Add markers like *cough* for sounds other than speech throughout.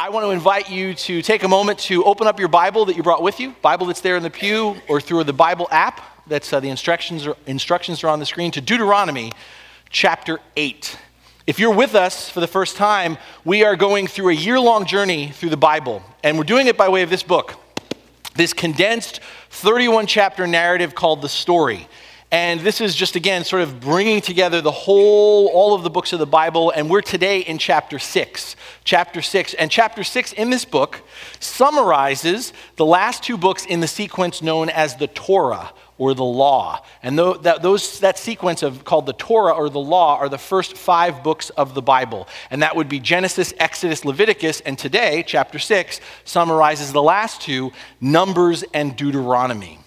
I want to invite you to take a moment to open up your Bible that you brought with you, Bible that's there in the pew, or through the Bible app. That's uh, the instructions are, instructions are on the screen to Deuteronomy chapter 8. If you're with us for the first time, we are going through a year long journey through the Bible, and we're doing it by way of this book, this condensed 31 chapter narrative called The Story. And this is just, again, sort of bringing together the whole, all of the books of the Bible. And we're today in chapter six. Chapter six. And chapter six in this book summarizes the last two books in the sequence known as the Torah or the law. And that, those, that sequence of called the Torah or the law are the first five books of the Bible. And that would be Genesis, Exodus, Leviticus. And today, chapter six, summarizes the last two, Numbers and Deuteronomy.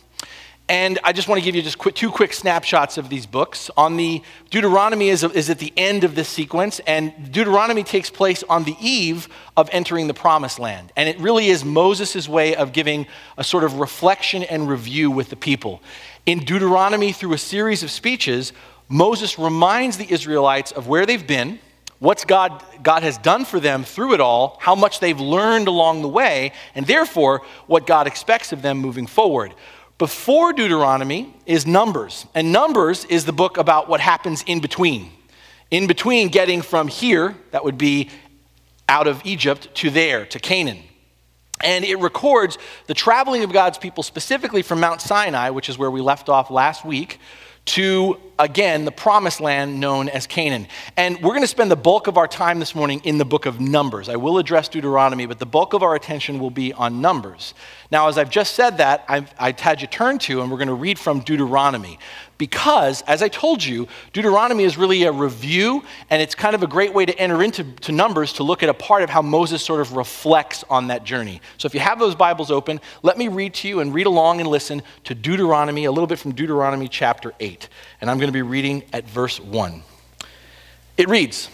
And I just want to give you just quick, two quick snapshots of these books. On the Deuteronomy is, is at the end of this sequence, and Deuteronomy takes place on the eve of entering the promised land. And it really is Moses' way of giving a sort of reflection and review with the people. In Deuteronomy, through a series of speeches, Moses reminds the Israelites of where they've been, what God, God has done for them through it all, how much they've learned along the way, and therefore what God expects of them moving forward. Before Deuteronomy is Numbers, and Numbers is the book about what happens in between. In between getting from here, that would be out of Egypt, to there, to Canaan. And it records the traveling of God's people specifically from Mount Sinai, which is where we left off last week, to, again, the promised land known as Canaan. And we're going to spend the bulk of our time this morning in the book of Numbers. I will address Deuteronomy, but the bulk of our attention will be on Numbers. Now, as I've just said that, I've, I've had you turn to, and we're going to read from Deuteronomy because, as I told you, Deuteronomy is really a review, and it's kind of a great way to enter into to Numbers to look at a part of how Moses sort of reflects on that journey. So if you have those Bibles open, let me read to you and read along and listen to Deuteronomy, a little bit from Deuteronomy chapter 8. And I'm going to be reading at verse 1. It reads,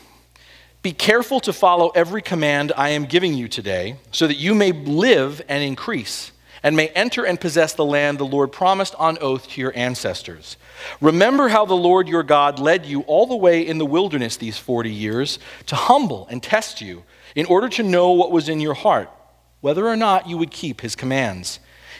be careful to follow every command I am giving you today, so that you may live and increase, and may enter and possess the land the Lord promised on oath to your ancestors. Remember how the Lord your God led you all the way in the wilderness these 40 years to humble and test you in order to know what was in your heart, whether or not you would keep his commands.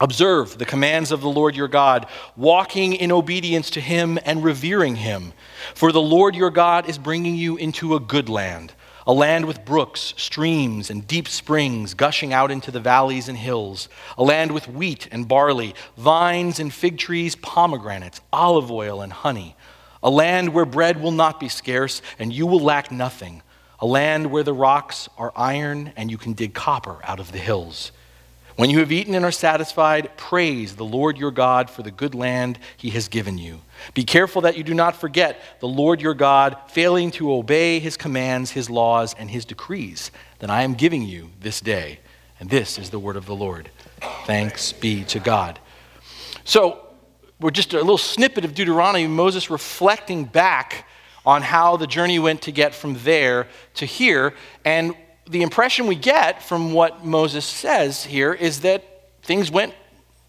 Observe the commands of the Lord your God, walking in obedience to him and revering him. For the Lord your God is bringing you into a good land a land with brooks, streams, and deep springs gushing out into the valleys and hills, a land with wheat and barley, vines and fig trees, pomegranates, olive oil and honey, a land where bread will not be scarce and you will lack nothing, a land where the rocks are iron and you can dig copper out of the hills. When you have eaten and are satisfied, praise the Lord your God for the good land he has given you. Be careful that you do not forget the Lord your God, failing to obey his commands, his laws, and his decrees that I am giving you this day. And this is the word of the Lord. Thanks be to God. So, we're just a little snippet of Deuteronomy, Moses reflecting back on how the journey went to get from there to here. And the impression we get from what Moses says here is that things went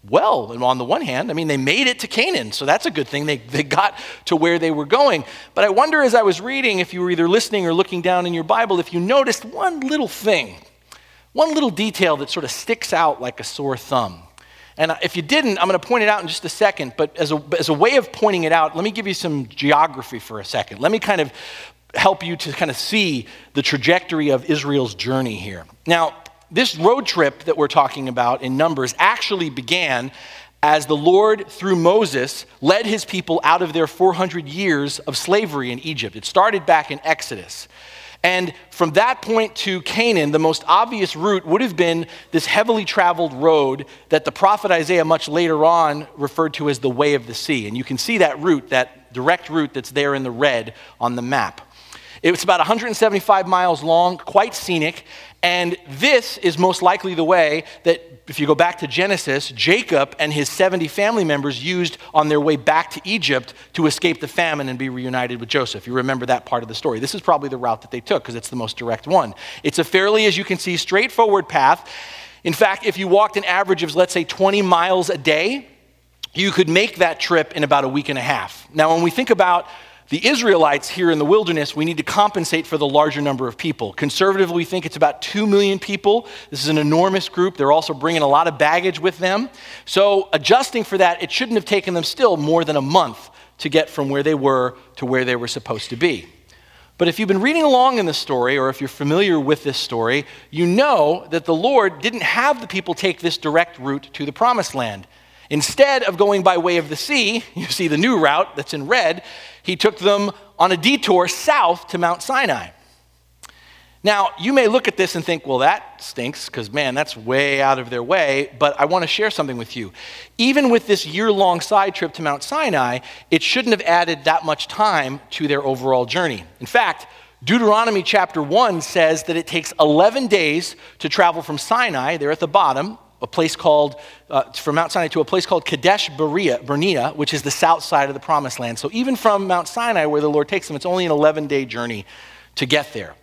well. And on the one hand, I mean, they made it to Canaan, so that's a good thing. They, they got to where they were going. But I wonder as I was reading, if you were either listening or looking down in your Bible, if you noticed one little thing, one little detail that sort of sticks out like a sore thumb. And if you didn't, I'm going to point it out in just a second. But as a, as a way of pointing it out, let me give you some geography for a second. Let me kind of help you to kind of see the trajectory of Israel's journey here. Now, this road trip that we're talking about in Numbers actually began as the Lord, through Moses, led his people out of their 400 years of slavery in Egypt. It started back in Exodus. And from that point to Canaan, the most obvious route would have been this heavily traveled road that the prophet Isaiah much later on referred to as the way of the sea. And you can see that route, that direct route that's there in the red on the map. It's about 175 miles long, quite scenic, and this is most likely the way that, if you go back to Genesis, Jacob and his 70 family members used on their way back to Egypt to escape the famine and be reunited with Joseph. You remember that part of the story. This is probably the route that they took because it's the most direct one. It's a fairly, as you can see, straightforward path. In fact, if you walked an average of, let's say, 20 miles a day, you could make that trip in about a week and a half. Now, when we think about the Israelites here in the wilderness, we need to compensate for the larger number of people. Conservatively, we think it's about 2 million people. This is an enormous group. They're also bringing a lot of baggage with them. So, adjusting for that, it shouldn't have taken them still more than a month to get from where they were to where they were supposed to be. But if you've been reading along in the story, or if you're familiar with this story, you know that the Lord didn't have the people take this direct route to the promised land. Instead of going by way of the sea, *laughs* you see the new route that's in red, he took them on a detour south to Mount Sinai. Now, you may look at this and think, well, that stinks, because man, that's way out of their way. But I want to share something with you. Even with this year long side trip to Mount Sinai, it shouldn't have added that much time to their overall journey. In fact, Deuteronomy chapter 1 says that it takes 11 days to travel from Sinai, there at the bottom, a place called, uh, from Mount Sinai to a place called Kadesh Barnea, which is the south side of the promised land. So even from Mount Sinai, where the Lord takes them, it's only an 11 day journey to get there.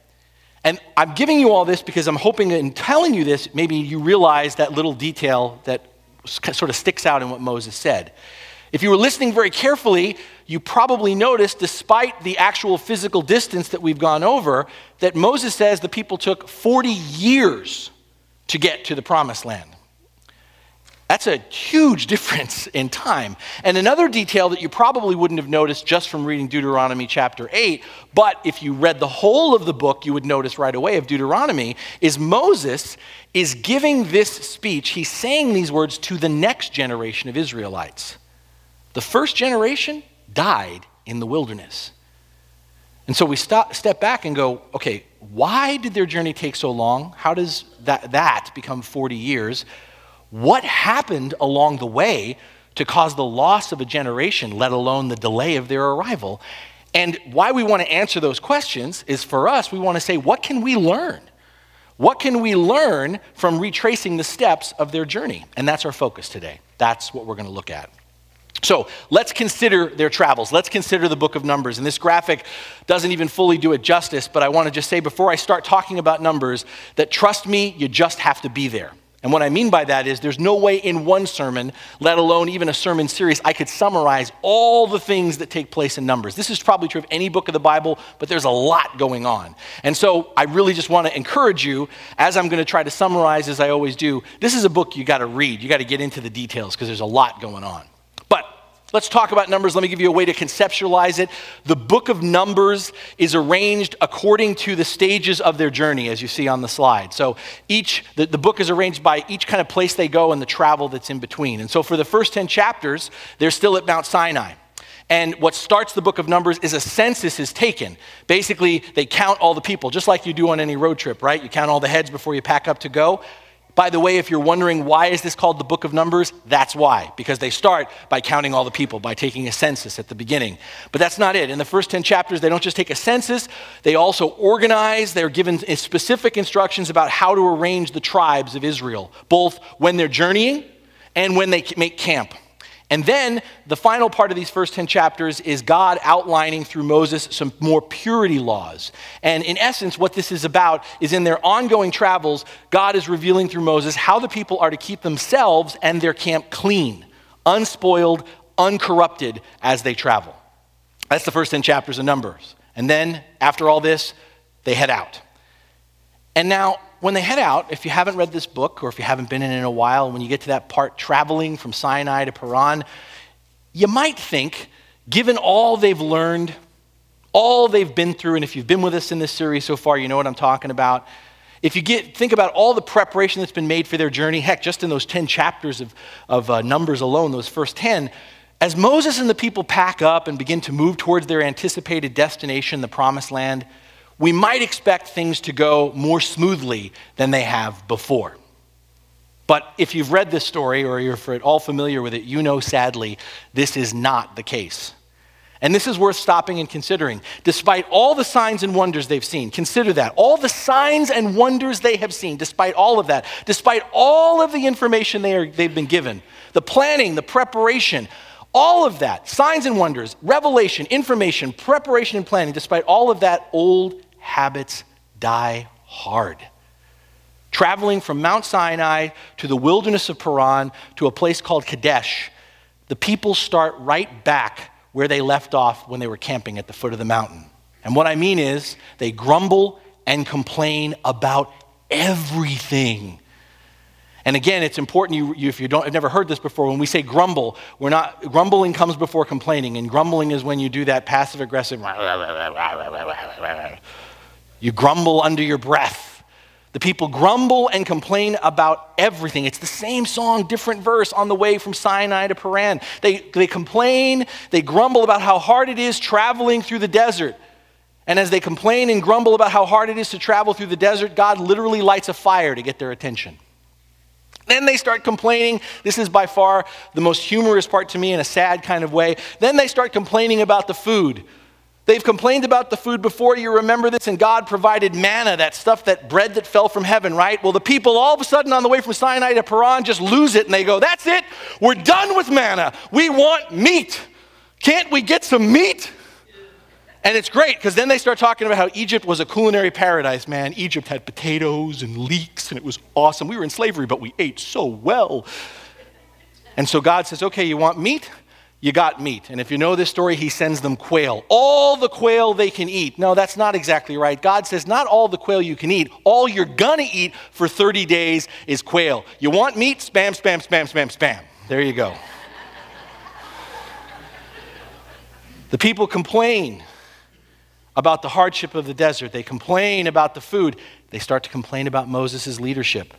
And I'm giving you all this because I'm hoping in telling you this, maybe you realize that little detail that sort of sticks out in what Moses said. If you were listening very carefully, you probably noticed, despite the actual physical distance that we've gone over, that Moses says the people took 40 years to get to the promised land. That's a huge *laughs* difference in time. And another detail that you probably wouldn't have noticed just from reading Deuteronomy chapter 8, but if you read the whole of the book, you would notice right away of Deuteronomy, is Moses is giving this speech. He's saying these words to the next generation of Israelites. The first generation died in the wilderness. And so we stop, step back and go, okay, why did their journey take so long? How does that, that become 40 years? What happened along the way to cause the loss of a generation, let alone the delay of their arrival? And why we want to answer those questions is for us, we want to say, what can we learn? What can we learn from retracing the steps of their journey? And that's our focus today. That's what we're going to look at. So let's consider their travels. Let's consider the book of Numbers. And this graphic doesn't even fully do it justice, but I want to just say before I start talking about Numbers that trust me, you just have to be there. And what I mean by that is there's no way in one sermon, let alone even a sermon series, I could summarize all the things that take place in Numbers. This is probably true of any book of the Bible, but there's a lot going on. And so I really just want to encourage you, as I'm going to try to summarize as I always do, this is a book you got to read. You got to get into the details because there's a lot going on. Let's talk about Numbers. Let me give you a way to conceptualize it. The book of Numbers is arranged according to the stages of their journey, as you see on the slide. So each, the, the book is arranged by each kind of place they go and the travel that's in between. And so for the first 10 chapters, they're still at Mount Sinai. And what starts the book of Numbers is a census is taken. Basically, they count all the people, just like you do on any road trip, right? You count all the heads before you pack up to go. By the way, if you're wondering why is this called the book of Numbers, that's why. Because they start by counting all the people, by taking a census at the beginning. But that's not it. In the first 10 chapters, they don't just take a census, they also organize. They're given specific instructions about how to arrange the tribes of Israel, both when they're journeying and when they make camp. And then the final part of these first 10 chapters is God outlining through Moses some more purity laws. And in essence, what this is about is in their ongoing travels, God is revealing through Moses how the people are to keep themselves and their camp clean, unspoiled, uncorrupted as they travel. That's the first 10 chapters of Numbers. And then, after all this, they head out. And now, when they head out, if you haven't read this book or if you haven't been in it in a while, when you get to that part traveling from Sinai to Paran, you might think, given all they've learned, all they've been through, and if you've been with us in this series so far, you know what I'm talking about. If you get, think about all the preparation that's been made for their journey, heck, just in those 10 chapters of, of uh, Numbers alone, those first 10, as Moses and the people pack up and begin to move towards their anticipated destination, the promised land, we might expect things to go more smoothly than they have before. But if you've read this story or you're at all familiar with it, you know sadly this is not the case. And this is worth stopping and considering. Despite all the signs and wonders they've seen, consider that. All the signs and wonders they have seen, despite all of that, despite all of the information they are, they've been given, the planning, the preparation, all of that, signs and wonders, revelation, information, preparation, and planning, despite all of that, old habits die hard. Traveling from Mount Sinai to the wilderness of Paran to a place called Kadesh, the people start right back where they left off when they were camping at the foot of the mountain. And what I mean is, they grumble and complain about everything. And again, it's important you, you, if you don't have never heard this before, when we say grumble, we're not grumbling comes before complaining, and grumbling is when you do that passive aggressive. You grumble under your breath. The people grumble and complain about everything. It's the same song, different verse on the way from Sinai to Paran. They, they complain, they grumble about how hard it is traveling through the desert. And as they complain and grumble about how hard it is to travel through the desert, God literally lights a fire to get their attention. Then they start complaining. This is by far the most humorous part to me in a sad kind of way. Then they start complaining about the food. They've complained about the food before. You remember this, and God provided manna, that stuff, that bread that fell from heaven, right? Well, the people all of a sudden on the way from Sinai to Paran just lose it and they go, That's it. We're done with manna. We want meat. Can't we get some meat? And it's great because then they start talking about how Egypt was a culinary paradise, man. Egypt had potatoes and leeks and it was awesome. We were in slavery, but we ate so well. And so God says, Okay, you want meat? you got meat. And if you know this story, he sends them quail. All the quail they can eat. No, that's not exactly right. God says, not all the quail you can eat. All you're going to eat for 30 days is quail. You want meat? Spam, spam, spam, spam, spam. There you go. the people complain about the hardship of the desert, they complain about the food. They start to complain about Moses' leadership.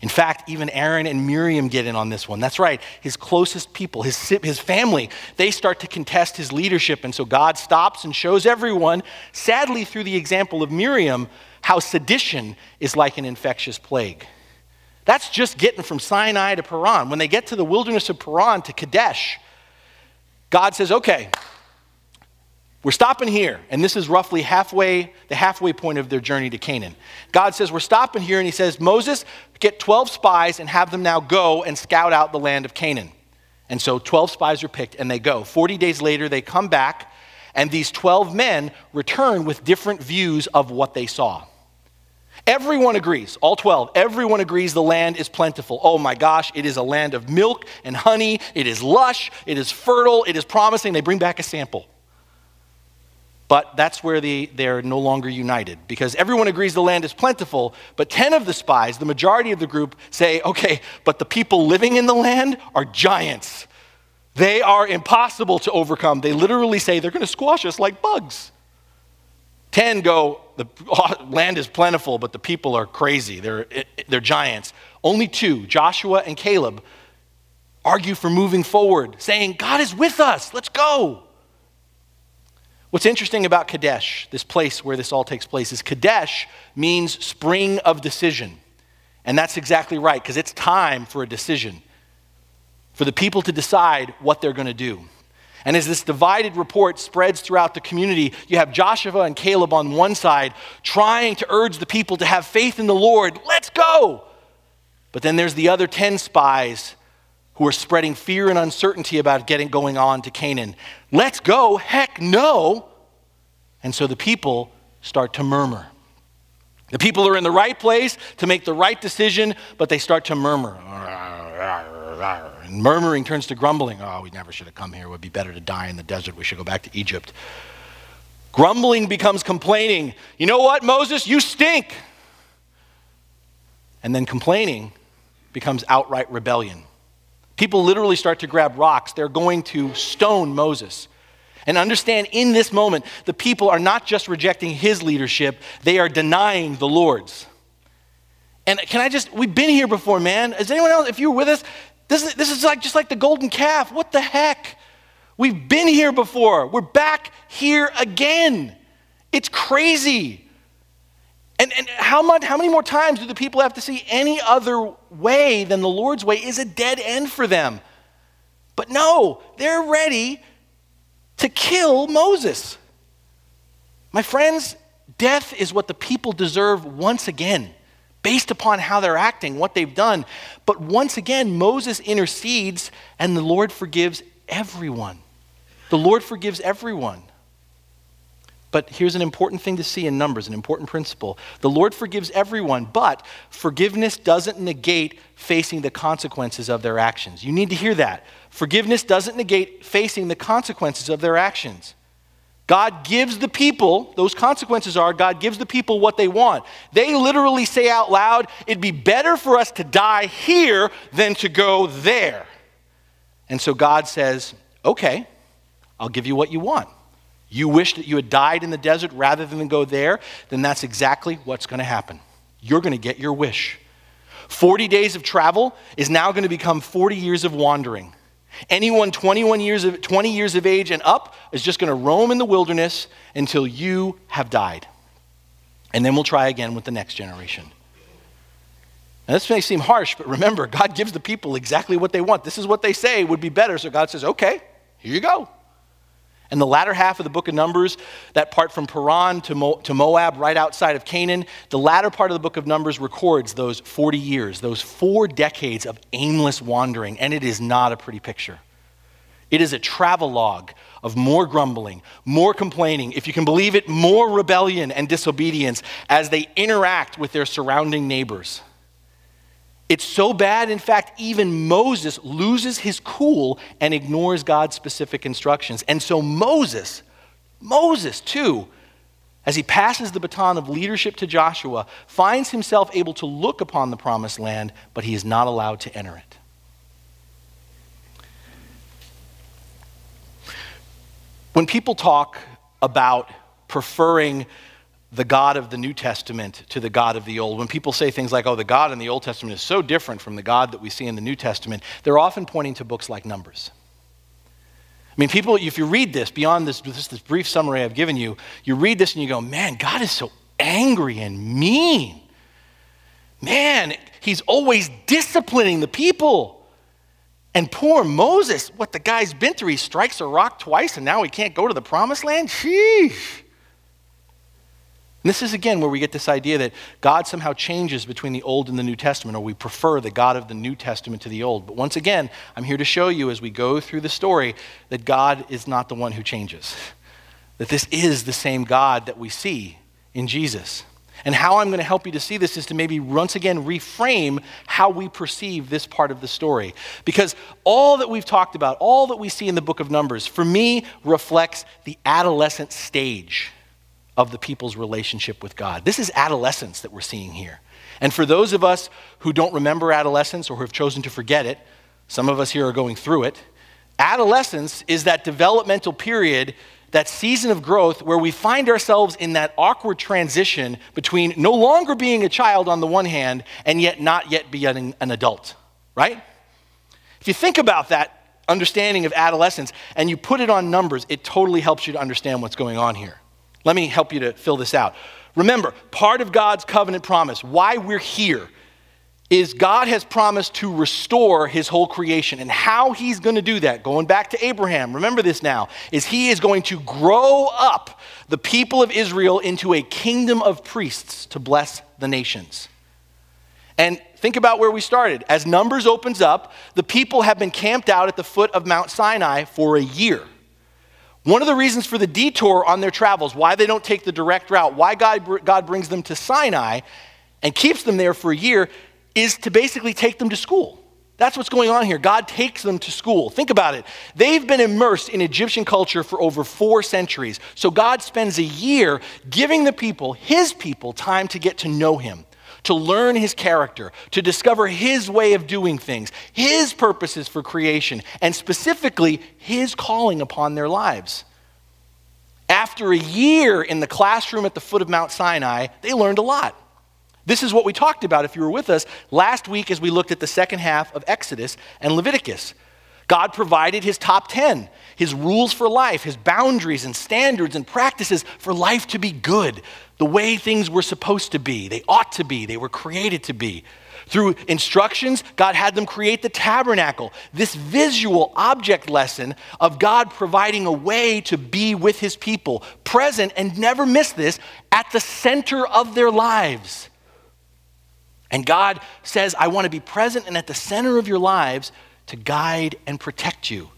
In fact, even Aaron and Miriam get in on this one. That's right. His closest people, his, his family, they start to contest his leadership. And so God stops and shows everyone, sadly, through the example of Miriam, how sedition is like an infectious plague. That's just getting from Sinai to Paran. When they get to the wilderness of Paran to Kadesh, God says, okay, we're stopping here, and this is roughly halfway, the halfway point of their journey to Canaan. God says, We're stopping here, and He says, Moses, get 12 spies and have them now go and scout out the land of Canaan. And so 12 spies are picked, and they go. 40 days later, they come back, and these 12 men return with different views of what they saw. Everyone agrees, all 12, everyone agrees the land is plentiful. Oh my gosh, it is a land of milk and honey. It is lush, it is fertile, it is promising. They bring back a sample. But that's where the, they're no longer united because everyone agrees the land is plentiful, but 10 of the spies, the majority of the group, say, okay, but the people living in the land are giants. They are impossible to overcome. They literally say they're going to squash us like bugs. 10 go, the *laughs* land is plentiful, but the people are crazy. They're, they're giants. Only two, Joshua and Caleb, argue for moving forward, saying, God is with us, let's go. What's interesting about Kadesh, this place where this all takes place, is Kadesh means spring of decision. And that's exactly right, because it's time for a decision, for the people to decide what they're going to do. And as this divided report spreads throughout the community, you have Joshua and Caleb on one side trying to urge the people to have faith in the Lord. Let's go! But then there's the other 10 spies who are spreading fear and uncertainty about getting going on to Canaan. Let's go. Heck no. And so the people start to murmur. The people are in the right place to make the right decision, but they start to murmur. And murmuring turns to grumbling. Oh, we never should have come here. It would be better to die in the desert. We should go back to Egypt. Grumbling becomes complaining. You know what, Moses? You stink. And then complaining becomes outright rebellion. People literally start to grab rocks. They're going to stone Moses. And understand in this moment, the people are not just rejecting his leadership, they are denying the Lord's. And can I just, we've been here before, man. Is anyone else, if you were with us, this is, this is like just like the golden calf. What the heck? We've been here before. We're back here again. It's crazy. And, and how, much, how many more times do the people have to see any other way than the Lord's way is a dead end for them? But no, they're ready to kill Moses. My friends, death is what the people deserve once again, based upon how they're acting, what they've done. But once again, Moses intercedes and the Lord forgives everyone. The Lord forgives everyone. But here's an important thing to see in Numbers, an important principle. The Lord forgives everyone, but forgiveness doesn't negate facing the consequences of their actions. You need to hear that. Forgiveness doesn't negate facing the consequences of their actions. God gives the people, those consequences are, God gives the people what they want. They literally say out loud, it'd be better for us to die here than to go there. And so God says, okay, I'll give you what you want you wish that you had died in the desert rather than go there, then that's exactly what's going to happen. You're going to get your wish. 40 days of travel is now going to become 40 years of wandering. Anyone 21 years of, 20 years of age and up is just going to roam in the wilderness until you have died. And then we'll try again with the next generation. Now, this may seem harsh, but remember, God gives the people exactly what they want. This is what they say would be better. So God says, okay, here you go. And the latter half of the book of Numbers, that part from Paran to, Mo- to Moab, right outside of Canaan, the latter part of the book of Numbers records those 40 years, those four decades of aimless wandering, and it is not a pretty picture. It is a travelogue of more grumbling, more complaining, if you can believe it, more rebellion and disobedience as they interact with their surrounding neighbors. It's so bad, in fact, even Moses loses his cool and ignores God's specific instructions. And so Moses, Moses too, as he passes the baton of leadership to Joshua, finds himself able to look upon the promised land, but he is not allowed to enter it. When people talk about preferring the God of the New Testament to the God of the Old. When people say things like, oh, the God in the Old Testament is so different from the God that we see in the New Testament, they're often pointing to books like Numbers. I mean, people, if you read this, beyond this, this, this brief summary I've given you, you read this and you go, man, God is so angry and mean. Man, he's always disciplining the people. And poor Moses, what the guy's been through, he strikes a rock twice and now he can't go to the promised land? Sheesh. And this is again where we get this idea that God somehow changes between the Old and the New Testament, or we prefer the God of the New Testament to the Old. But once again, I'm here to show you as we go through the story that God is not the one who changes, that this is the same God that we see in Jesus. And how I'm going to help you to see this is to maybe once again reframe how we perceive this part of the story. Because all that we've talked about, all that we see in the book of Numbers, for me reflects the adolescent stage of the people's relationship with God. This is adolescence that we're seeing here. And for those of us who don't remember adolescence or who have chosen to forget it, some of us here are going through it. Adolescence is that developmental period, that season of growth where we find ourselves in that awkward transition between no longer being a child on the one hand and yet not yet being an adult, right? If you think about that understanding of adolescence and you put it on numbers, it totally helps you to understand what's going on here. Let me help you to fill this out. Remember, part of God's covenant promise, why we're here, is God has promised to restore his whole creation. And how he's going to do that, going back to Abraham, remember this now, is he is going to grow up the people of Israel into a kingdom of priests to bless the nations. And think about where we started. As Numbers opens up, the people have been camped out at the foot of Mount Sinai for a year. One of the reasons for the detour on their travels, why they don't take the direct route, why God, God brings them to Sinai and keeps them there for a year, is to basically take them to school. That's what's going on here. God takes them to school. Think about it. They've been immersed in Egyptian culture for over four centuries. So God spends a year giving the people, his people, time to get to know him to learn his character, to discover his way of doing things, his purposes for creation, and specifically his calling upon their lives. After a year in the classroom at the foot of Mount Sinai, they learned a lot. This is what we talked about if you were with us last week as we looked at the second half of Exodus and Leviticus. God provided his top 10, his rules for life, his boundaries and standards and practices for life to be good, the way things were supposed to be, they ought to be, they were created to be. Through instructions, God had them create the tabernacle, this visual object lesson of God providing a way to be with his people, present, and never miss this, at the center of their lives. And God says, I want to be present and at the center of your lives to guide and protect you.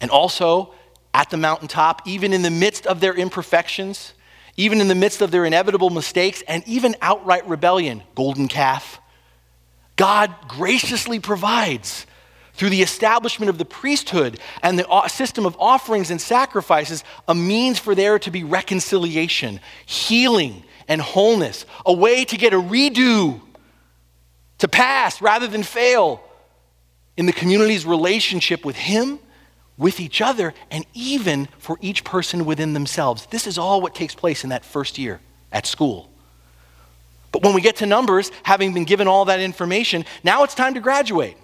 And also, at the mountaintop, even in the midst of their imperfections, even in the midst of their inevitable mistakes, and even outright rebellion, golden calf, God graciously provides through the establishment of the priesthood and the uh, system of offerings and sacrifices a means for there to be reconciliation, healing, and wholeness, a way to get a redo, to pass rather than fail in the community's relationship with Him with each other, and even for each person within themselves. This is all what takes place in that first year at school. But when we get to Numbers, having been given all that information, now it's time to graduate,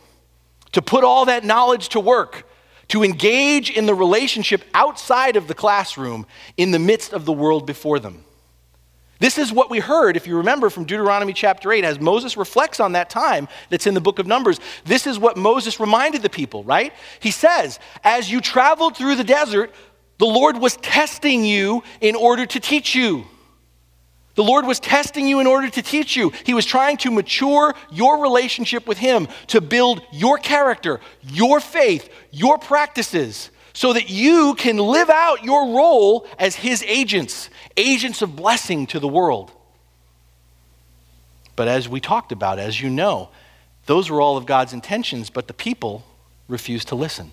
to put all that knowledge to work, to engage in the relationship outside of the classroom in the midst of the world before them. This is what we heard, if you remember, from Deuteronomy chapter 8, as Moses reflects on that time that's in the book of Numbers. This is what Moses reminded the people, right? He says, As you traveled through the desert, the Lord was testing you in order to teach you. The Lord was testing you in order to teach you. He was trying to mature your relationship with Him, to build your character, your faith, your practices, so that you can live out your role as His agents agents of blessing to the world. But as we talked about, as you know, those were all of God's intentions, but the people refused to listen.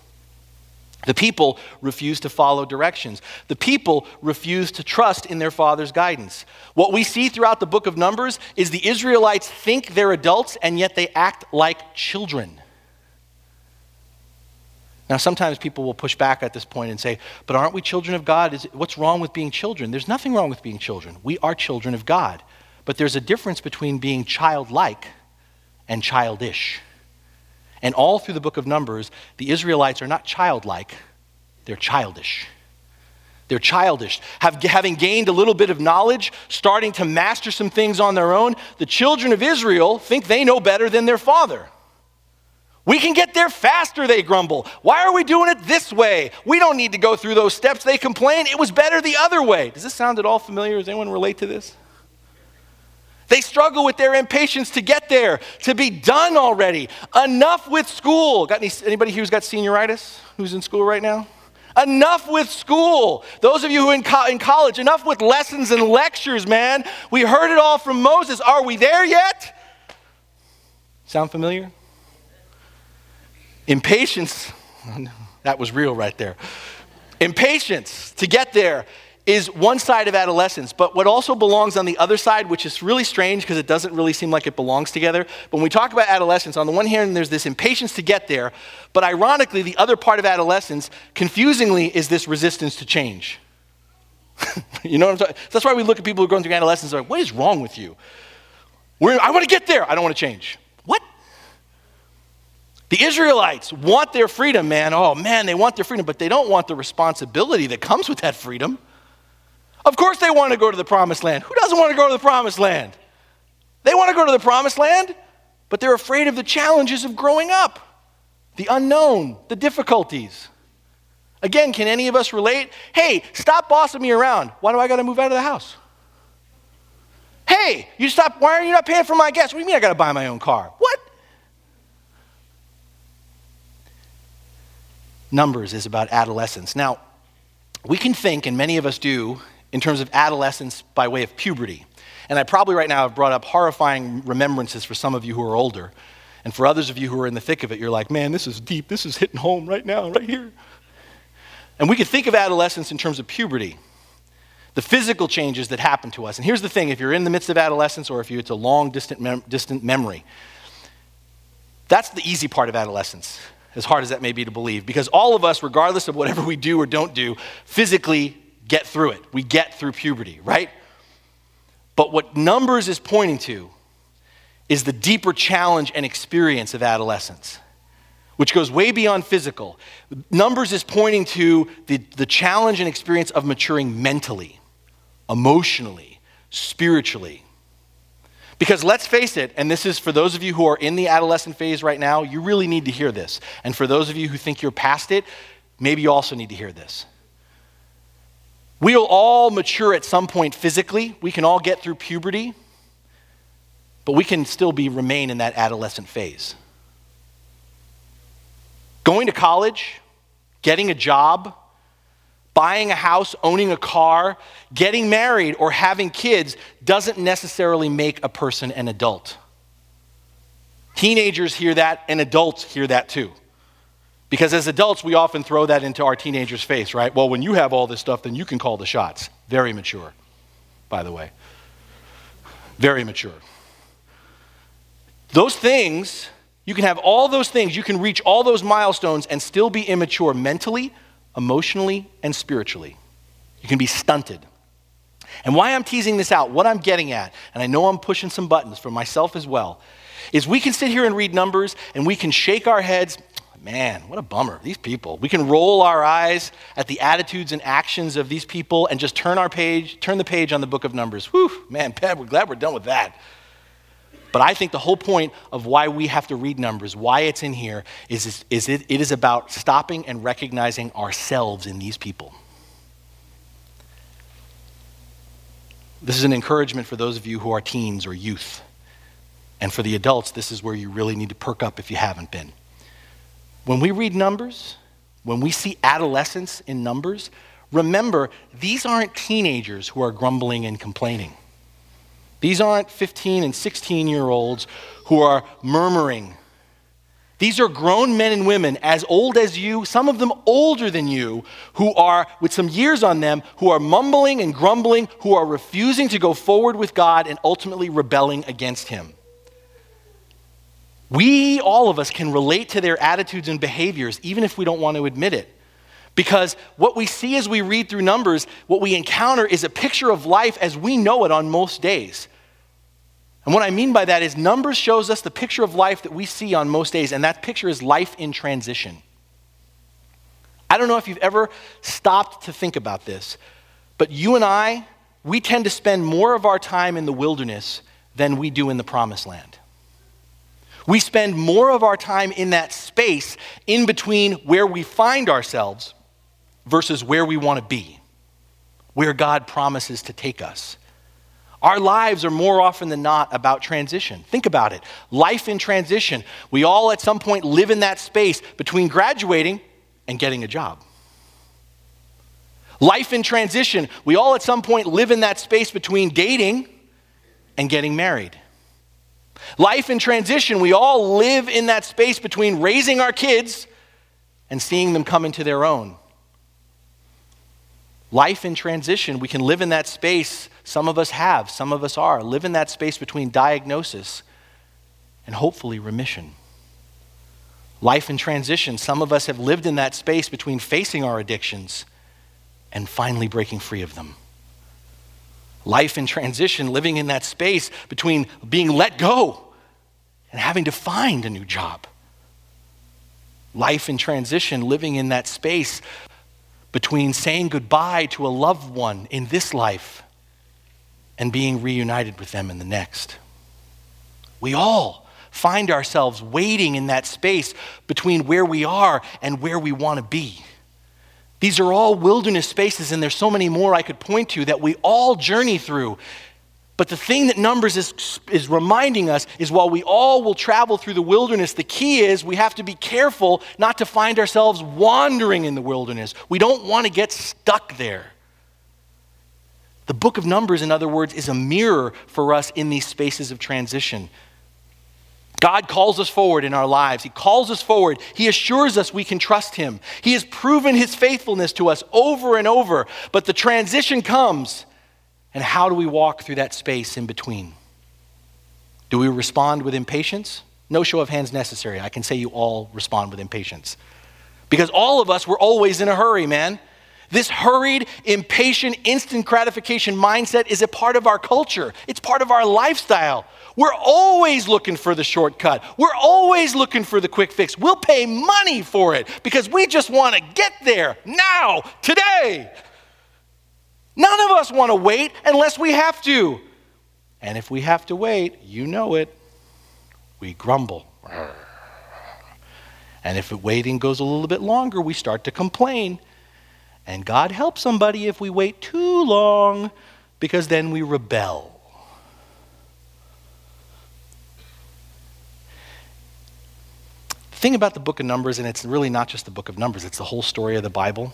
The people refused to follow directions. The people refused to trust in their father's guidance. What we see throughout the book of Numbers is the Israelites think they're adults and yet they act like children. Now, sometimes people will push back at this point and say, but aren't we children of God? Is, what's wrong with being children? There's nothing wrong with being children. We are children of God. But there's a difference between being childlike and childish. And all through the book of Numbers, the Israelites are not childlike, they're childish. They're childish. Have, having gained a little bit of knowledge, starting to master some things on their own, the children of Israel think they know better than their father. We can get there faster, they grumble. Why are we doing it this way? We don't need to go through those steps. They complain. It was better the other way. Does this sound at all familiar? Does anyone relate to this? They struggle with their impatience to get there, to be done already. Enough with school. Got any, anybody here who's got senioritis who's in school right now? Enough with school. Those of you who are in, co- in college, enough with lessons and lectures, man. We heard it all from Moses. Are we there yet? Sound familiar? Impatience, that was real right there. Impatience to get there is one side of adolescence, but what also belongs on the other side, which is really strange because it doesn't really seem like it belongs together. But when we talk about adolescence, on the one hand, there's this impatience to get there, but ironically, the other part of adolescence, confusingly, is this resistance to change. *laughs* you know what I'm talking? That's why we look at people who are going through adolescence and like, what is wrong with you? We're, I want to get there. I don't want to change. The Israelites want their freedom, man. Oh, man, they want their freedom, but they don't want the responsibility that comes with that freedom. Of course, they want to go to the promised land. Who doesn't want to go to the promised land? They want to go to the promised land, but they're afraid of the challenges of growing up, the unknown, the difficulties. Again, can any of us relate? Hey, stop bossing me around. Why do I got to move out of the house? Hey, you stop. Why are you not paying for my gas? What do you mean I got to buy my own car? What? Numbers is about adolescence. Now, we can think, and many of us do, in terms of adolescence by way of puberty. And I probably right now have brought up horrifying remembrances for some of you who are older. And for others of you who are in the thick of it, you're like, man, this is deep. This is hitting home right now, right here. And we could think of adolescence in terms of puberty, the physical changes that happen to us. And here's the thing if you're in the midst of adolescence or if you, it's a long, distant, mem- distant memory, that's the easy part of adolescence as hard as that may be to believe, because all of us, regardless of whatever we do or don't do, physically get through it. We get through puberty, right? But what Numbers is pointing to is the deeper challenge and experience of adolescence, which goes way beyond physical. Numbers is pointing to the, the challenge and experience of maturing mentally, emotionally, spiritually. Because let's face it, and this is for those of you who are in the adolescent phase right now, you really need to hear this. And for those of you who think you're past it, maybe you also need to hear this. We'll all mature at some point physically. We can all get through puberty, but we can still be remain in that adolescent phase. Going to college, getting a job, buying a house, owning a car, getting married, or having kids doesn't necessarily make a person an adult. Teenagers hear that, and adults hear that too. Because as adults, we often throw that into our teenagers' face, right? Well, when you have all this stuff, then you can call the shots. Very mature, by the way. Very mature. Those things, you can have all those things, you can reach all those milestones and still be immature mentally, emotionally, and spiritually. You can be stunted. And why I'm teasing this out, what I'm getting at, and I know I'm pushing some buttons for myself as well, is we can sit here and read numbers and we can shake our heads. Man, what a bummer, these people. We can roll our eyes at the attitudes and actions of these people and just turn our page, turn the page on the book of Numbers. Whew, man, *laughs* we're glad we're done with that. But I think the whole point of why we have to read Numbers, why it's in here, is, is it, it is about stopping and recognizing ourselves in these people. This is an encouragement for those of you who are teens or youth. And for the adults, this is where you really need to perk up if you haven't been. When we read Numbers, when we see adolescence in Numbers, remember these aren't teenagers who are grumbling and complaining. These aren't 15 and 16 year olds who are murmuring. These are grown men and women as old as you, some of them older than you, who are, with some years on them, who are mumbling and grumbling, who are refusing to go forward with God and ultimately rebelling against Him. We, all of us, can relate to their attitudes and behaviors, even if we don't want to admit it. Because what we see as we read through Numbers, what we encounter is a picture of life as we know it on most days. And what I mean by that is Numbers shows us the picture of life that we see on most days, and that picture is life in transition. I don't know if you've ever stopped to think about this, but you and I, we tend to spend more of our time in the wilderness than we do in the promised land. We spend more of our time in that space in between where we find ourselves versus where we want to be, where God promises to take us. Our lives are more often than not about transition. Think about it. Life in transition. We all at some point live in that space between graduating and getting a job. Life in transition. We all at some point live in that space between dating and getting married. Life in transition. We all live in that space between raising our kids and seeing them come into their own. Life in transition. We can live in that space some of us have, some of us are. Live in that space between diagnosis and hopefully remission. Life in transition. Some of us have lived in that space between facing our addictions and finally breaking free of them. Life in transition, living in that space between being let go and having to find a new job. Life in transition, living in that space between saying goodbye to a loved one in this life and being reunited with them in the next. We all find ourselves waiting in that space between where we are and where we want to be. These are all wilderness spaces, and there's so many more I could point to that we all journey through. But the thing that Numbers is, is reminding us is while we all will travel through the wilderness, the key is we have to be careful not to find ourselves wandering in the wilderness. We don't want to get stuck there. The book of Numbers, in other words, is a mirror for us in these spaces of transition. God calls us forward in our lives. He calls us forward. He assures us we can trust Him. He has proven His faithfulness to us over and over. But the transition comes, and how do we walk through that space in between? Do we respond with impatience? No show of hands necessary. I can say you all respond with impatience. Because all of us, we're always in a hurry, man. This hurried, impatient, instant gratification mindset is a part of our culture, it's part of our lifestyle. We're always looking for the shortcut. We're always looking for the quick fix. We'll pay money for it because we just want to get there now, today. None of us want to wait unless we have to. And if we have to wait, you know it, we grumble. And if waiting goes a little bit longer, we start to complain. And God helps somebody if we wait too long because then we rebel. The thing about the book of Numbers, and it's really not just the book of Numbers, it's the whole story of the Bible.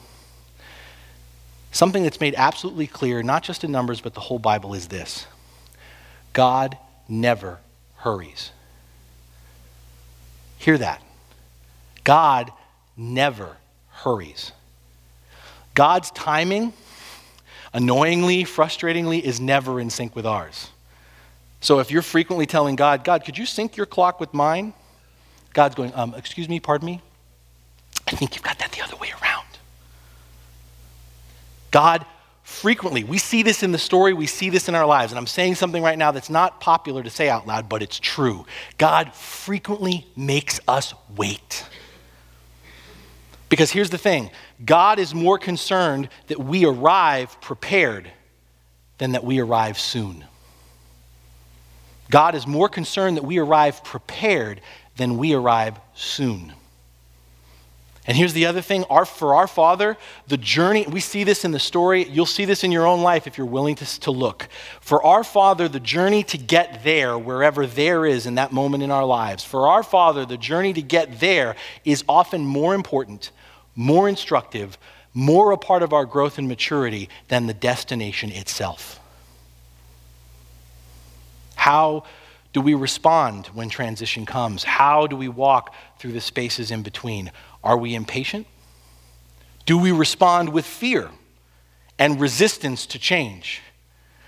Something that's made absolutely clear, not just in Numbers, but the whole Bible, is this God never hurries. Hear that. God never hurries. God's timing, annoyingly, frustratingly, is never in sync with ours. So if you're frequently telling God, God, could you sync your clock with mine? God's going, um, excuse me, pardon me? I think you've got that the other way around. God frequently, we see this in the story, we see this in our lives. And I'm saying something right now that's not popular to say out loud, but it's true. God frequently makes us wait. Because here's the thing God is more concerned that we arrive prepared than that we arrive soon. God is more concerned that we arrive prepared than we arrive soon. And here's the other thing our, for our Father, the journey, we see this in the story. You'll see this in your own life if you're willing to, to look. For our Father, the journey to get there, wherever there is in that moment in our lives, for our Father, the journey to get there is often more important, more instructive, more a part of our growth and maturity than the destination itself. How do we respond when transition comes? How do we walk through the spaces in between? Are we impatient? Do we respond with fear and resistance to change?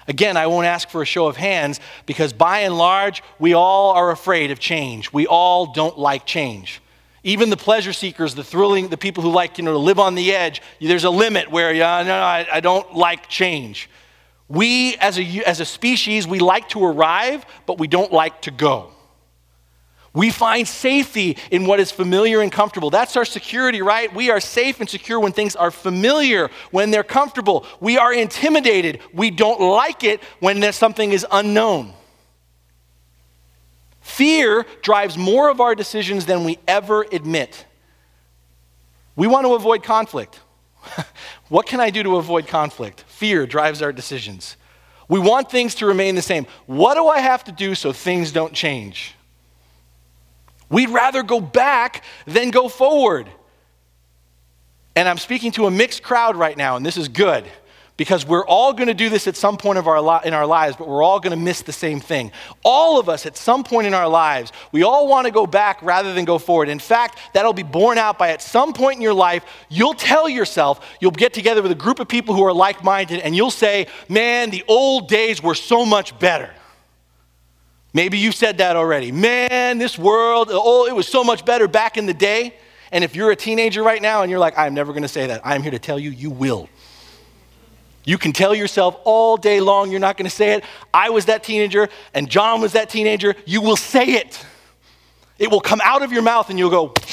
Again, I won't ask for a show of hands because by and large, we all are afraid of change. We all don't like change. Even the pleasure seekers, the thrilling, the people who like, you know, to live on the edge, there's a limit where, yeah, no, no, I, I don't like change. We, as a, as a species, we like to arrive, but we don't like to go. We find safety in what is familiar and comfortable. That's our security, right? We are safe and secure when things are familiar, when they're comfortable. We are intimidated. We don't like it when something is unknown. Fear drives more of our decisions than we ever admit. We want to avoid conflict. *laughs* what can I do to avoid conflict? Fear drives our decisions. We want things to remain the same. What do I have to do so things don't change? We'd rather go back than go forward. And I'm speaking to a mixed crowd right now, and this is good because we're all going to do this at some point of our li- in our lives, but we're all going to miss the same thing. All of us, at some point in our lives, we all want to go back rather than go forward. In fact, that'll be borne out by at some point in your life, you'll tell yourself, you'll get together with a group of people who are like minded, and you'll say, Man, the old days were so much better. Maybe you said that already. Man, this world, oh, it was so much better back in the day. And if you're a teenager right now and you're like, I'm never going to say that, I'm here to tell you, you will. You can tell yourself all day long you're not going to say it. I was that teenager and John was that teenager. You will say it. It will come out of your mouth and you'll go, *laughs*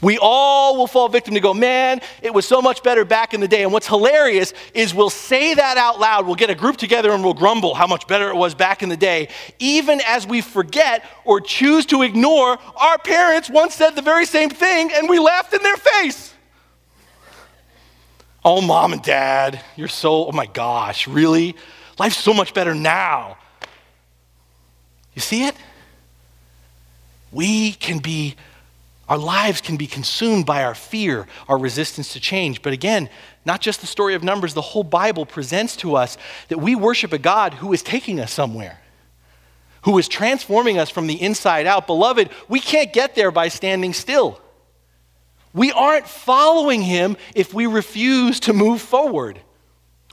We all will fall victim to go, man, it was so much better back in the day. And what's hilarious is we'll say that out loud. We'll get a group together and we'll grumble how much better it was back in the day, even as we forget or choose to ignore our parents once said the very same thing and we laughed in their face. Oh, mom and dad, you're so, oh my gosh, really? Life's so much better now. You see it? We can be our lives can be consumed by our fear, our resistance to change. But again, not just the story of Numbers, the whole Bible presents to us that we worship a God who is taking us somewhere, who is transforming us from the inside out. Beloved, we can't get there by standing still. We aren't following him if we refuse to move forward.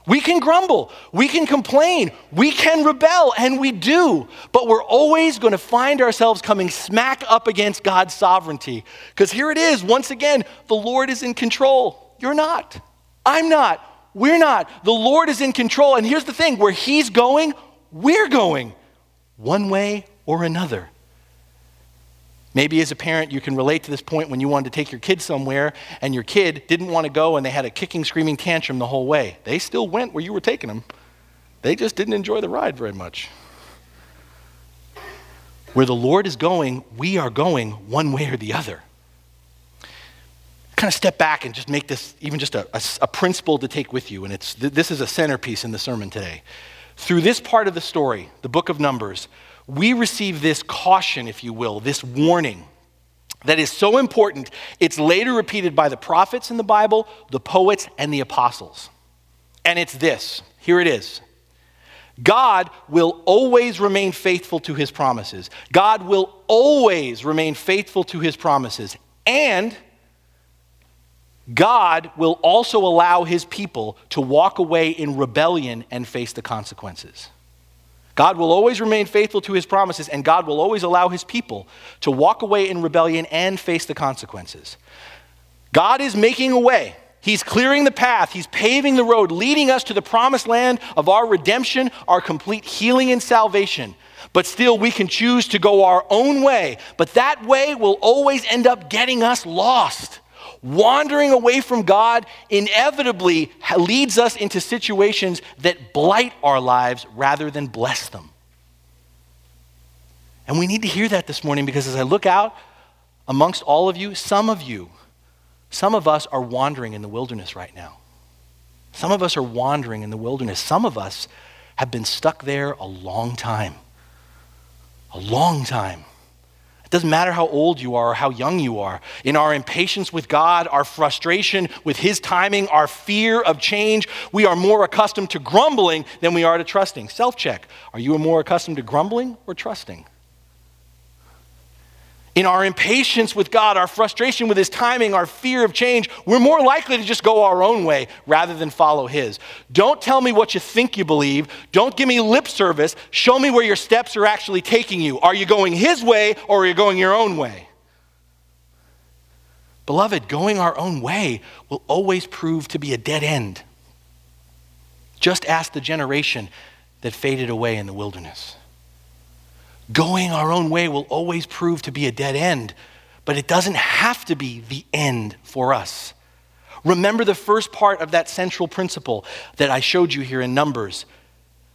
We can grumble, we can complain, we can rebel, and we do, but we're always going to find ourselves coming smack up against God's sovereignty. Because here it is, once again, the Lord is in control. You're not. I'm not. We're not. The Lord is in control. And here's the thing where He's going, we're going, one way or another. Maybe as a parent, you can relate to this point when you wanted to take your kid somewhere and your kid didn't want to go and they had a kicking, screaming tantrum the whole way. They still went where you were taking them, they just didn't enjoy the ride very much. Where the Lord is going, we are going one way or the other. Kind of step back and just make this even just a, a, a principle to take with you. And it's, this is a centerpiece in the sermon today. Through this part of the story, the book of Numbers, we receive this caution, if you will, this warning that is so important, it's later repeated by the prophets in the Bible, the poets, and the apostles. And it's this here it is God will always remain faithful to his promises. God will always remain faithful to his promises. And God will also allow his people to walk away in rebellion and face the consequences. God will always remain faithful to his promises, and God will always allow his people to walk away in rebellion and face the consequences. God is making a way. He's clearing the path. He's paving the road, leading us to the promised land of our redemption, our complete healing and salvation. But still, we can choose to go our own way. But that way will always end up getting us lost. Wandering away from God inevitably leads us into situations that blight our lives rather than bless them. And we need to hear that this morning because as I look out amongst all of you, some of you, some of us are wandering in the wilderness right now. Some of us are wandering in the wilderness. Some of us have been stuck there a long time. A long time. It doesn't matter how old you are or how young you are. In our impatience with God, our frustration with His timing, our fear of change, we are more accustomed to grumbling than we are to trusting. Self check. Are you more accustomed to grumbling or trusting? In our impatience with God, our frustration with His timing, our fear of change, we're more likely to just go our own way rather than follow His. Don't tell me what you think you believe. Don't give me lip service. Show me where your steps are actually taking you. Are you going His way or are you going your own way? Beloved, going our own way will always prove to be a dead end. Just ask the generation that faded away in the wilderness. Going our own way will always prove to be a dead end, but it doesn't have to be the end for us. Remember the first part of that central principle that I showed you here in Numbers.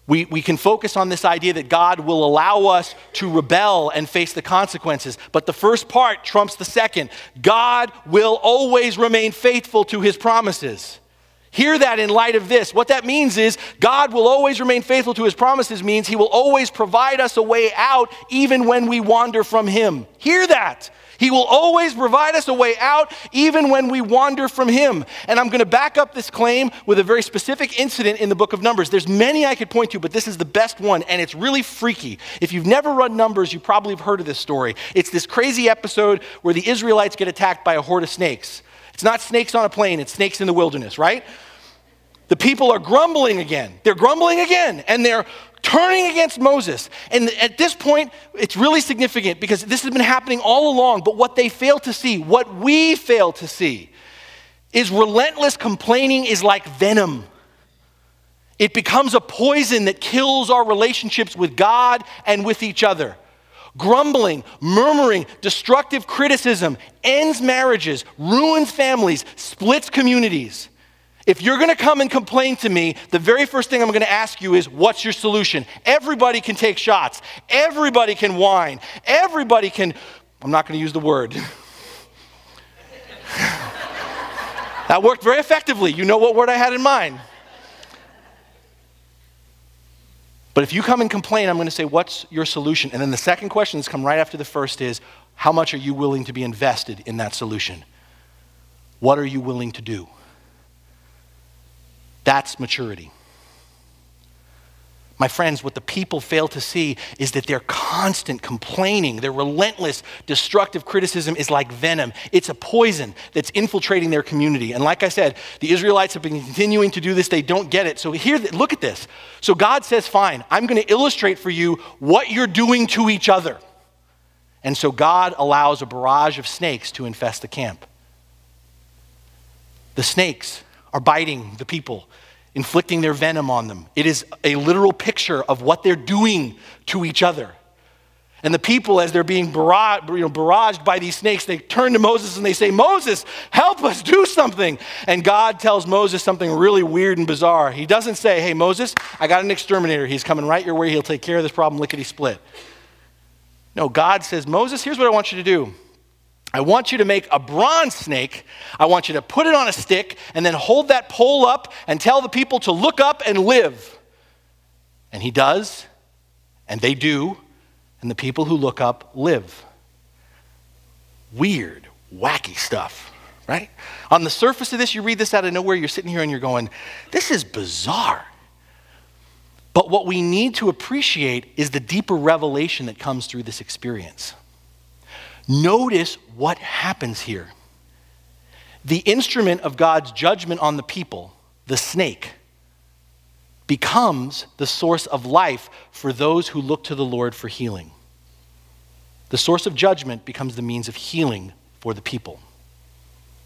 We, we can focus on this idea that God will allow us to rebel and face the consequences. But the first part trumps the second. God will always remain faithful to his promises. Hear that in light of this. What that means is God will always remain faithful to his promises, means he will always provide us a way out even when we wander from him. Hear that. He will always provide us a way out even when we wander from him. And I'm going to back up this claim with a very specific incident in the book of Numbers. There's many I could point to, but this is the best one, and it's really freaky. If you've never run Numbers, you probably have heard of this story. It's this crazy episode where the Israelites get attacked by a horde of snakes. It's not snakes on a plane, it's snakes in the wilderness, right? The people are grumbling again. They're grumbling again, and they're turning against Moses. And at this point, it's really significant because this has been happening all along. But what they fail to see, what we fail to see, is relentless complaining is like venom. It becomes a poison that kills our relationships with God and with each other. Grumbling, murmuring, destructive criticism ends marriages, ruins families, splits communities. If you're going to come and complain to me, the very first thing I'm going to ask you is, What's your solution? Everybody can take shots, everybody can whine, everybody can, I'm not going to use the word. *laughs* that worked very effectively. You know what word I had in mind. But if you come and complain, I'm going to say, What's your solution? And then the second question that's come right after the first is, How much are you willing to be invested in that solution? What are you willing to do? That's maturity. My friends, what the people fail to see is that their constant complaining, their relentless destructive criticism is like venom. It's a poison that's infiltrating their community. And like I said, the Israelites have been continuing to do this. They don't get it. So here, look at this. So God says, fine, I'm going to illustrate for you what you're doing to each other. And so God allows a barrage of snakes to infest the camp. The snakes are biting the people, inflicting their venom on them. It is a literal picture of what they're doing to each other. And the people, as they're being barraged, you know, barraged by these snakes, they turn to Moses and they say, Moses, help us do something. And God tells Moses something really weird and bizarre. He doesn't say, Hey, Moses, I got an exterminator. He's coming right your way. He'll take care of this problem lickety split. No, God says, Moses, here's what I want you to do. I want you to make a bronze snake. I want you to put it on a stick and then hold that pole up and tell the people to look up and live. And he does, and they do and the people who look up live. Weird, wacky stuff, right? On the surface of this, you read this out of nowhere, you're sitting here and you're going, this is bizarre. But what we need to appreciate is the deeper revelation that comes through this experience. Notice what happens here. The instrument of God's judgment on the people, the snake, becomes the source of life for those who look to the Lord for healing. The source of judgment becomes the means of healing for the people.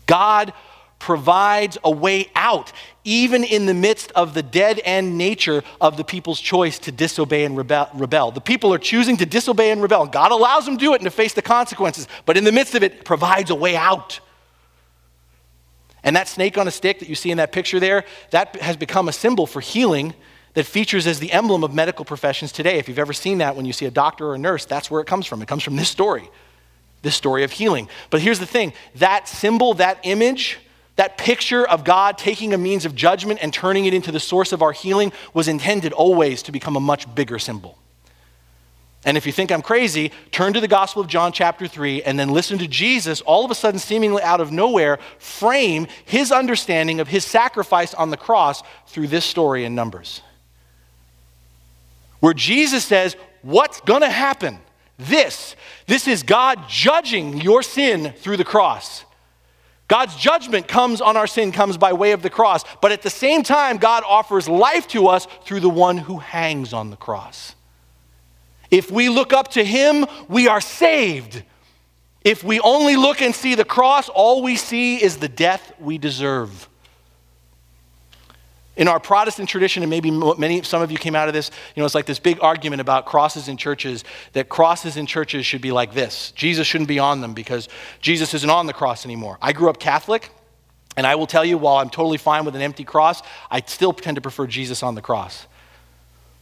God provides a way out, even in the midst of the dead end nature of the people's choice to disobey and rebel. The people are choosing to disobey and rebel. God allows them to do it and to face the consequences, but in the midst of it, provides a way out. And that snake on a stick that you see in that picture there, that has become a symbol for healing that features as the emblem of medical professions today. If you've ever seen that when you see a doctor or a nurse, that's where it comes from. It comes from this story, this story of healing. But here's the thing that symbol, that image, that picture of God taking a means of judgment and turning it into the source of our healing was intended always to become a much bigger symbol. And if you think I'm crazy, turn to the Gospel of John, chapter 3, and then listen to Jesus, all of a sudden, seemingly out of nowhere, frame his understanding of his sacrifice on the cross through this story in Numbers. Where Jesus says, What's going to happen? This. This is God judging your sin through the cross. God's judgment comes on our sin, comes by way of the cross. But at the same time, God offers life to us through the one who hangs on the cross. If we look up to him, we are saved. If we only look and see the cross, all we see is the death we deserve. In our Protestant tradition, and maybe many, some of you came out of this, you know, it's like this big argument about crosses in churches, that crosses in churches should be like this. Jesus shouldn't be on them because Jesus isn't on the cross anymore. I grew up Catholic, and I will tell you, while I'm totally fine with an empty cross, I still tend to prefer Jesus on the cross.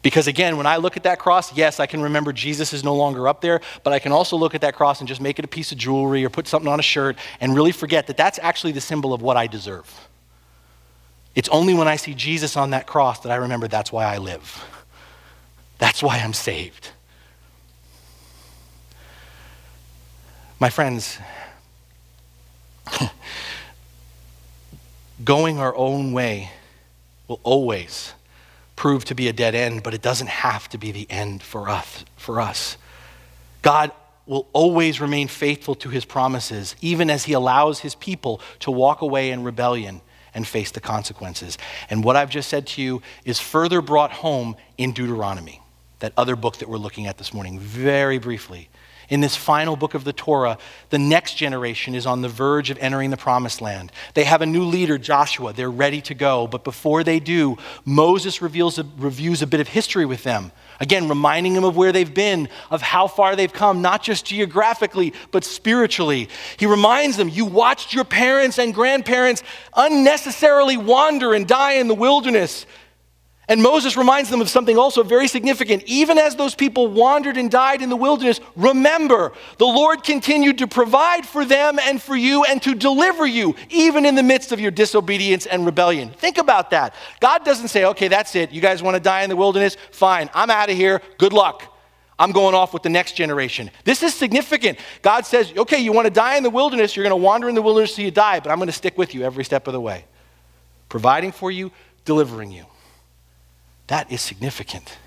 Because again, when I look at that cross, yes, I can remember Jesus is no longer up there, but I can also look at that cross and just make it a piece of jewelry or put something on a shirt and really forget that that's actually the symbol of what I deserve. It's only when I see Jesus on that cross that I remember that's why I live. That's why I'm saved. My friends, *laughs* going our own way will always prove to be a dead end, but it doesn't have to be the end for us. For us. God will always remain faithful to his promises, even as he allows his people to walk away in rebellion and face the consequences. And what I've just said to you is further brought home in Deuteronomy, that other book that we're looking at this morning, very briefly. In this final book of the Torah, the next generation is on the verge of entering the promised land. They have a new leader, Joshua. They're ready to go. But before they do, Moses reveals reviews a bit of history with them. Again, reminding them of where they've been, of how far they've come, not just geographically, but spiritually. He reminds them, You watched your parents and grandparents unnecessarily wander and die in the wilderness. And Moses reminds them of something also very significant. Even as those people wandered and died in the wilderness, remember, the Lord continued to provide for them and for you and to deliver you, even in the midst of your disobedience and rebellion. Think about that. God doesn't say, okay, that's it. You guys want to die in the wilderness? Fine, I'm out of here. Good luck. I'm going off with the next generation. This is significant. God says, okay, you want to die in the wilderness, you're going to wander in the wilderness till you die, but I'm going to stick with you every step of the way, providing for you, delivering you. That is significant.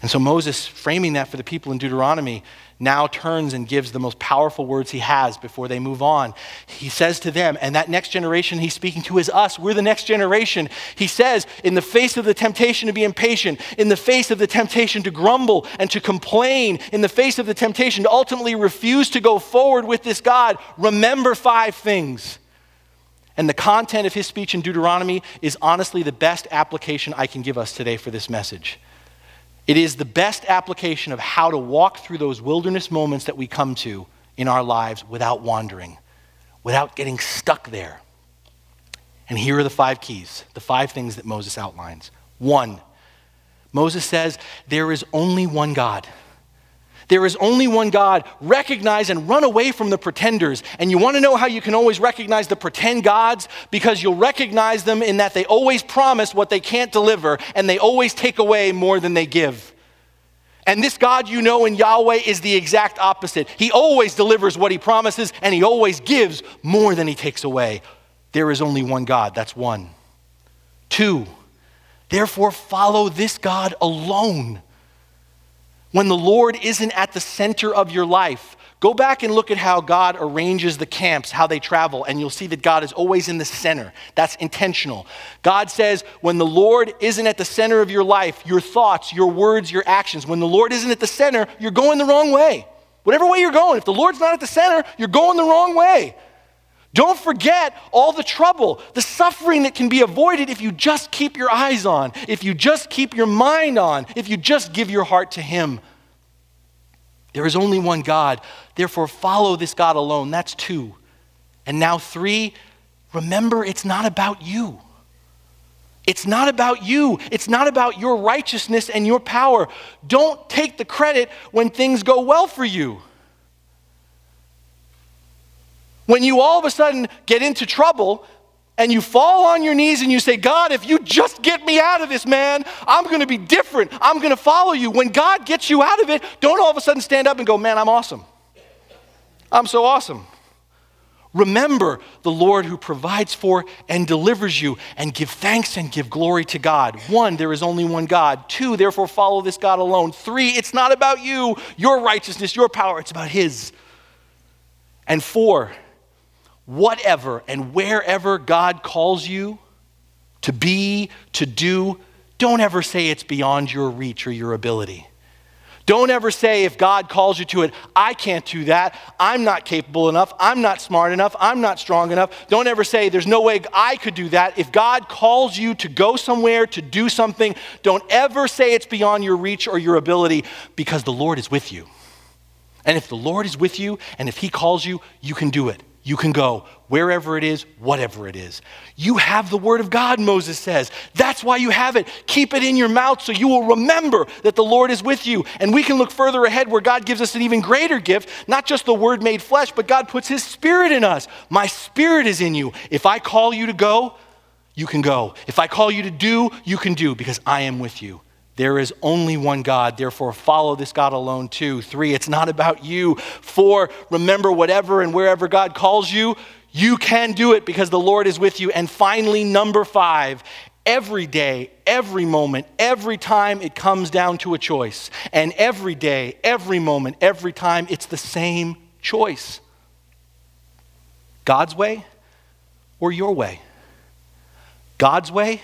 And so Moses, framing that for the people in Deuteronomy, now turns and gives the most powerful words he has before they move on. He says to them, and that next generation he's speaking to is us. We're the next generation. He says, in the face of the temptation to be impatient, in the face of the temptation to grumble and to complain, in the face of the temptation to ultimately refuse to go forward with this God, remember five things. And the content of his speech in Deuteronomy is honestly the best application I can give us today for this message. It is the best application of how to walk through those wilderness moments that we come to in our lives without wandering, without getting stuck there. And here are the five keys, the five things that Moses outlines. One, Moses says, There is only one God. There is only one God. Recognize and run away from the pretenders. And you want to know how you can always recognize the pretend gods? Because you'll recognize them in that they always promise what they can't deliver and they always take away more than they give. And this God you know in Yahweh is the exact opposite. He always delivers what he promises and he always gives more than he takes away. There is only one God. That's one. Two, therefore follow this God alone. When the Lord isn't at the center of your life, go back and look at how God arranges the camps, how they travel, and you'll see that God is always in the center. That's intentional. God says, when the Lord isn't at the center of your life, your thoughts, your words, your actions, when the Lord isn't at the center, you're going the wrong way. Whatever way you're going, if the Lord's not at the center, you're going the wrong way. Don't forget all the trouble, the suffering that can be avoided if you just keep your eyes on, if you just keep your mind on, if you just give your heart to Him. There is only one God. Therefore, follow this God alone. That's two. And now, three, remember it's not about you. It's not about you. It's not about your righteousness and your power. Don't take the credit when things go well for you. When you all of a sudden get into trouble and you fall on your knees and you say, God, if you just get me out of this, man, I'm going to be different. I'm going to follow you. When God gets you out of it, don't all of a sudden stand up and go, man, I'm awesome. I'm so awesome. Remember the Lord who provides for and delivers you, and give thanks and give glory to God. One, there is only one God. Two, therefore follow this God alone. Three, it's not about you, your righteousness, your power, it's about His. And four, whatever and wherever God calls you to be, to do, don't ever say it's beyond your reach or your ability. Don't ever say, if God calls you to it, I can't do that. I'm not capable enough. I'm not smart enough. I'm not strong enough. Don't ever say, there's no way I could do that. If God calls you to go somewhere, to do something, don't ever say it's beyond your reach or your ability because the Lord is with you. And if the Lord is with you and if He calls you, you can do it. You can go wherever it is, whatever it is. You have the Word of God, Moses says. That's why you have it. Keep it in your mouth so you will remember that the Lord is with you. And we can look further ahead where God gives us an even greater gift, not just the Word made flesh, but God puts His Spirit in us. My Spirit is in you. If I call you to go, you can go. If I call you to do, you can do because I am with you. There is only one God, therefore follow this God alone too. Three, it's not about you. Four, remember whatever and wherever God calls you, you can do it because the Lord is with you. And finally, number five, every day, every moment, every time it comes down to a choice. And every day, every moment, every time, it's the same choice God's way or your way? God's way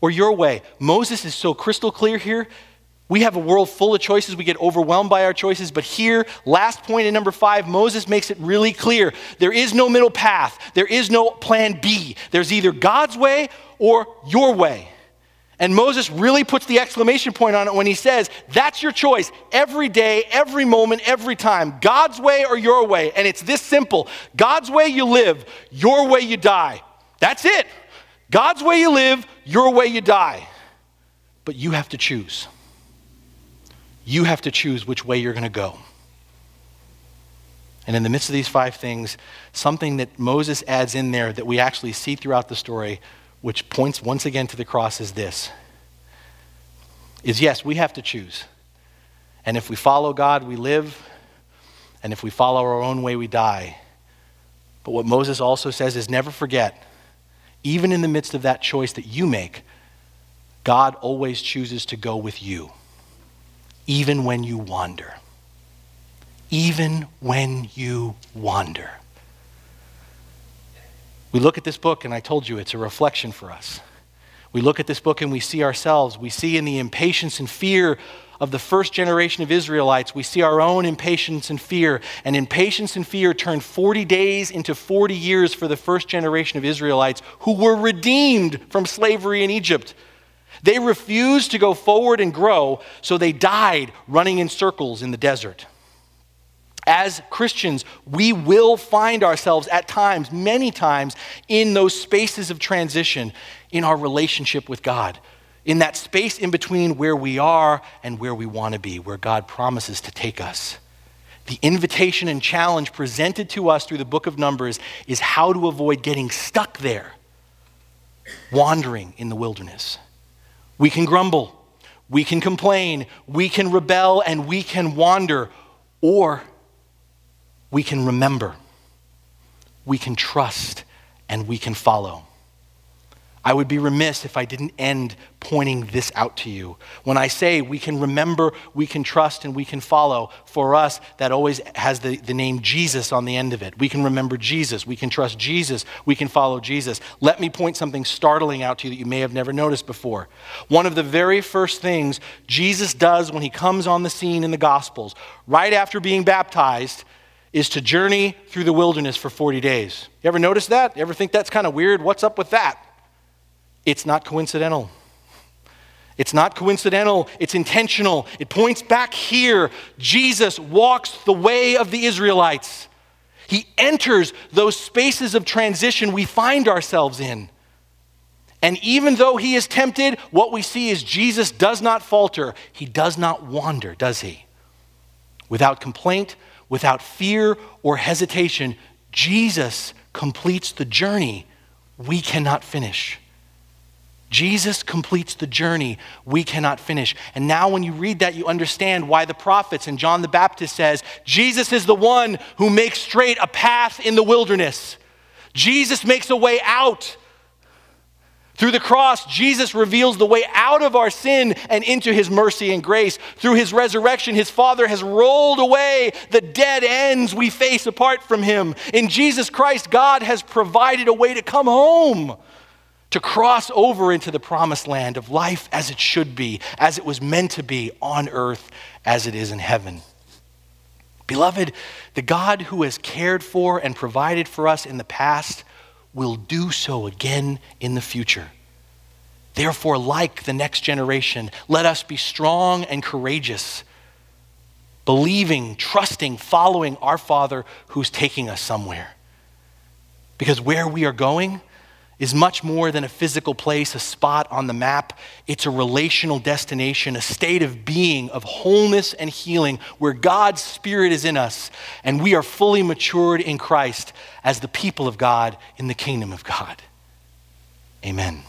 or your way. Moses is so crystal clear here. We have a world full of choices. We get overwhelmed by our choices. But here, last point in number five, Moses makes it really clear. There is no middle path, there is no plan B. There's either God's way or your way. And Moses really puts the exclamation point on it when he says, That's your choice every day, every moment, every time. God's way or your way. And it's this simple God's way you live, your way you die. That's it. God's way you live, your way you die. But you have to choose. You have to choose which way you're going to go. And in the midst of these five things, something that Moses adds in there that we actually see throughout the story, which points once again to the cross, is this is yes, we have to choose. And if we follow God, we live. And if we follow our own way, we die. But what Moses also says is never forget even in the midst of that choice that you make, God always chooses to go with you, even when you wander. Even when you wander. We look at this book, and I told you it's a reflection for us. We look at this book and we see ourselves. We see in the impatience and fear of the first generation of Israelites, we see our own impatience and fear. And impatience and fear turned 40 days into 40 years for the first generation of Israelites who were redeemed from slavery in Egypt. They refused to go forward and grow, so they died running in circles in the desert. As Christians, we will find ourselves at times, many times, in those spaces of transition in our relationship with God, in that space in between where we are and where we want to be, where God promises to take us. The invitation and challenge presented to us through the book of Numbers is how to avoid getting stuck there, wandering in the wilderness. We can grumble, we can complain, we can rebel, and we can wander, or we can remember, we can trust, and we can follow. I would be remiss if I didn't end pointing this out to you. When I say we can remember, we can trust, and we can follow, for us, that always has the, the name Jesus on the end of it. We can remember Jesus, we can trust Jesus, we can follow Jesus. Let me point something startling out to you that you may have never noticed before. One of the very first things Jesus does when he comes on the scene in the Gospels, right after being baptized, is to journey through the wilderness for 40 days. You ever notice that? You ever think that's kind of weird? What's up with that? It's not coincidental. It's not coincidental, it's intentional. It points back here. Jesus walks the way of the Israelites. He enters those spaces of transition we find ourselves in. And even though he is tempted, what we see is Jesus does not falter. He does not wander, does he? Without complaint, without fear or hesitation, Jesus completes the journey we cannot finish. Jesus completes the journey we cannot finish. And now, when you read that, you understand why the prophets and John the Baptist says, Jesus is the one who makes straight a path in the wilderness. Jesus makes a way out. Through the cross, Jesus reveals the way out of our sin and into his mercy and grace. Through his resurrection, his Father has rolled away the dead ends we face apart from him. In Jesus Christ, God has provided a way to come home to cross over into the promised land of life as it should be, as it was meant to be on earth as it is in heaven. Beloved, the God who has cared for and provided for us in the past will do so again in the future. Therefore, like the next generation, let us be strong and courageous, believing, trusting, following our Father who's taking us somewhere. Because where we are going, is much more than a physical place, a spot on the map. It's a relational destination, a state of being, of wholeness and healing, where God's Spirit is in us and we are fully matured in Christ as the people of God in the kingdom of God. Amen.